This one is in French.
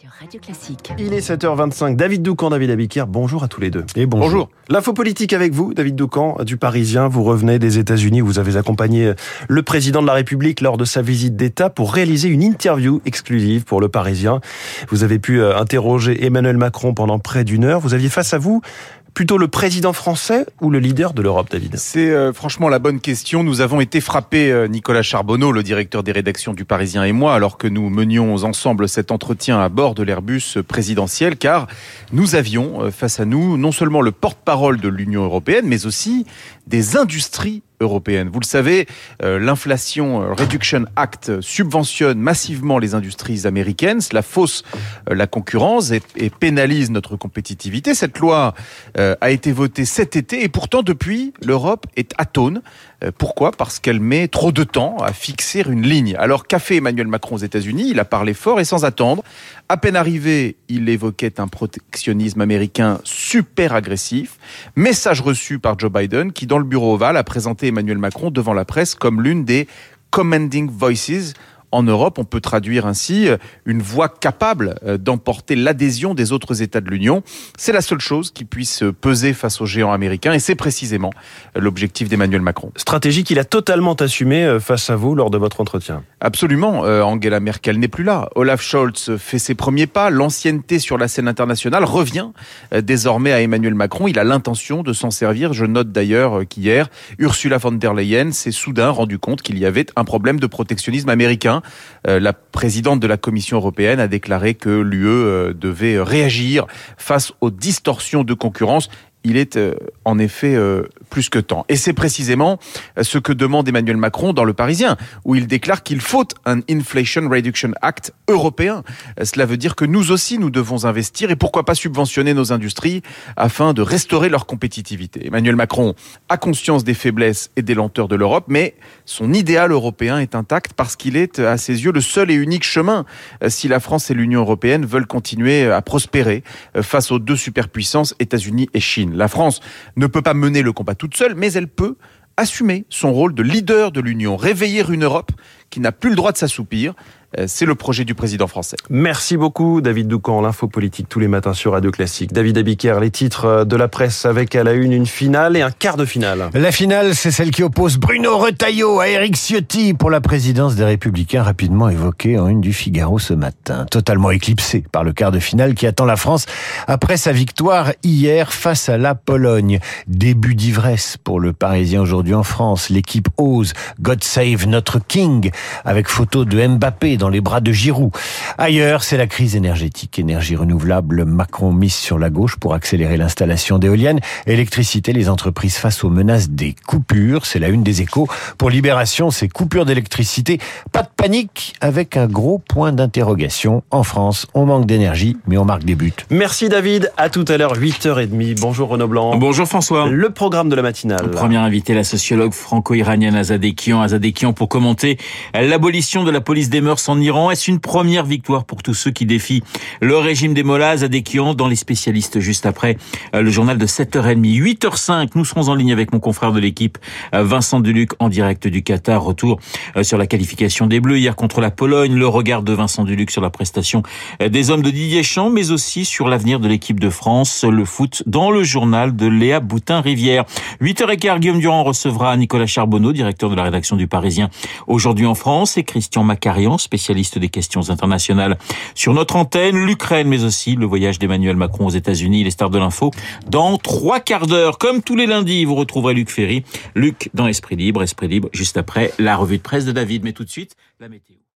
sur Radio Classique. Il est 7h25. David Doucan, David Abiquière, bonjour à tous les deux. Et bonjour. L'info politique avec vous, David Doucan, du Parisien. Vous revenez des États-Unis. Vous avez accompagné le président de la République lors de sa visite d'État pour réaliser une interview exclusive pour le Parisien. Vous avez pu euh, interroger Emmanuel Macron pendant près d'une heure. Vous aviez face à vous plutôt le président français ou le leader de l'Europe, David? C'est euh, franchement la bonne question. Nous avons été frappés, euh, Nicolas Charbonneau, le directeur des rédactions du Parisien et moi, alors que nous menions ensemble cet entretien à bord de l'Airbus présidentiel, car nous avions euh, face à nous non seulement le porte-parole de l'Union européenne, mais aussi des industries Vous le savez, euh, l'inflation euh, Reduction Act subventionne massivement les industries américaines, cela fausse euh, la concurrence et, et, pénalise notre compétitivité. Cette loi a été votée cet été et pourtant depuis, l'Europe est atone. Pourquoi? Parce qu'elle met trop de temps à fixer une ligne. Alors qu'a fait Emmanuel Macron aux États-Unis? Il a parlé fort et sans attendre. À peine arrivé, il évoquait un protectionnisme américain super agressif. Message reçu par Joe Biden qui, dans le bureau ovale, a présenté Emmanuel Macron devant la presse comme l'une des commanding voices en Europe, on peut traduire ainsi euh, une voix capable euh, d'emporter l'adhésion des autres États de l'Union. C'est la seule chose qui puisse peser face aux géants américains et c'est précisément euh, l'objectif d'Emmanuel Macron. Stratégie qu'il a totalement assumée face à vous lors de votre entretien. Absolument. Angela Merkel n'est plus là. Olaf Scholz fait ses premiers pas. L'ancienneté sur la scène internationale revient désormais à Emmanuel Macron. Il a l'intention de s'en servir. Je note d'ailleurs qu'hier, Ursula von der Leyen s'est soudain rendu compte qu'il y avait un problème de protectionnisme américain euh, la présidente de la Commission européenne a déclaré que l'UE euh, devait réagir face aux distorsions de concurrence. Il est euh, en effet euh, plus que temps. Et c'est précisément euh, ce que demande Emmanuel Macron dans Le Parisien, où il déclare qu'il faut un Inflation Reduction Act européen. Cela veut dire que nous aussi, nous devons investir et pourquoi pas subventionner nos industries afin de restaurer leur compétitivité. Emmanuel Macron a conscience des faiblesses et des lenteurs de l'Europe, mais son idéal européen est intact parce qu'il est, à ses yeux, le seul et unique chemin si la France et l'Union européenne veulent continuer à prospérer face aux deux superpuissances, États-Unis et Chine. La France ne peut pas mener le combat toute seule, mais elle peut assumer son rôle de leader de l'Union, réveiller une Europe qui n'a plus le droit de s'assoupir, c'est le projet du président français. Merci beaucoup David Doucan, l'info politique tous les matins sur Radio Classique. David Abiker, les titres euh, de la presse avec à la une une finale et un quart de finale. La finale, c'est celle qui oppose Bruno Retailleau à Eric Ciotti pour la présidence des Républicains, rapidement évoquée en une du Figaro ce matin. Totalement éclipsé par le quart de finale qui attend la France après sa victoire hier face à la Pologne. Début d'ivresse pour le Parisien aujourd'hui en France. L'équipe ose God Save Notre King avec photo de Mbappé dans les bras de Giroud. Ailleurs, c'est la crise énergétique. Énergie renouvelable, Macron mise sur la gauche pour accélérer l'installation d'éoliennes. Électricité, les entreprises face aux menaces des coupures. C'est la une des échos. Pour Libération, ces coupures d'électricité. Pas de panique avec un gros point d'interrogation. En France, on manque d'énergie, mais on marque des buts. Merci David. À tout à l'heure, 8h30. Bonjour Renaud Blanc. Bonjour François. Le programme de la matinale. Première invité, la sociologue franco-iranienne Azadekian. Azadekian pour commenter l'abolition de la police des mœurs en Iran. Est-ce une première victoire pour tous ceux qui défient le régime des Mollahs Adekian dans les spécialistes juste après euh, le journal de 7h30. 8h05, nous serons en ligne avec mon confrère de l'équipe euh, Vincent Duluc en direct du Qatar. Retour euh, sur la qualification des Bleus hier contre la Pologne. Le regard de Vincent Duluc sur la prestation des hommes de Didier Champs, mais aussi sur l'avenir de l'équipe de France, le foot dans le journal de Léa Boutin-Rivière. 8h15, Guillaume Durand recevra Nicolas Charbonneau, directeur de la rédaction du Parisien aujourd'hui en France, et Christian Macarian, spécialiste des questions internationales sur notre antenne, l'Ukraine, mais aussi le voyage d'Emmanuel Macron aux États-Unis, les stars de l'info. Dans trois quarts d'heure, comme tous les lundis, vous retrouverez Luc Ferry. Luc dans Esprit Libre, Esprit Libre, juste après la revue de presse de David. Mais tout de suite, la météo.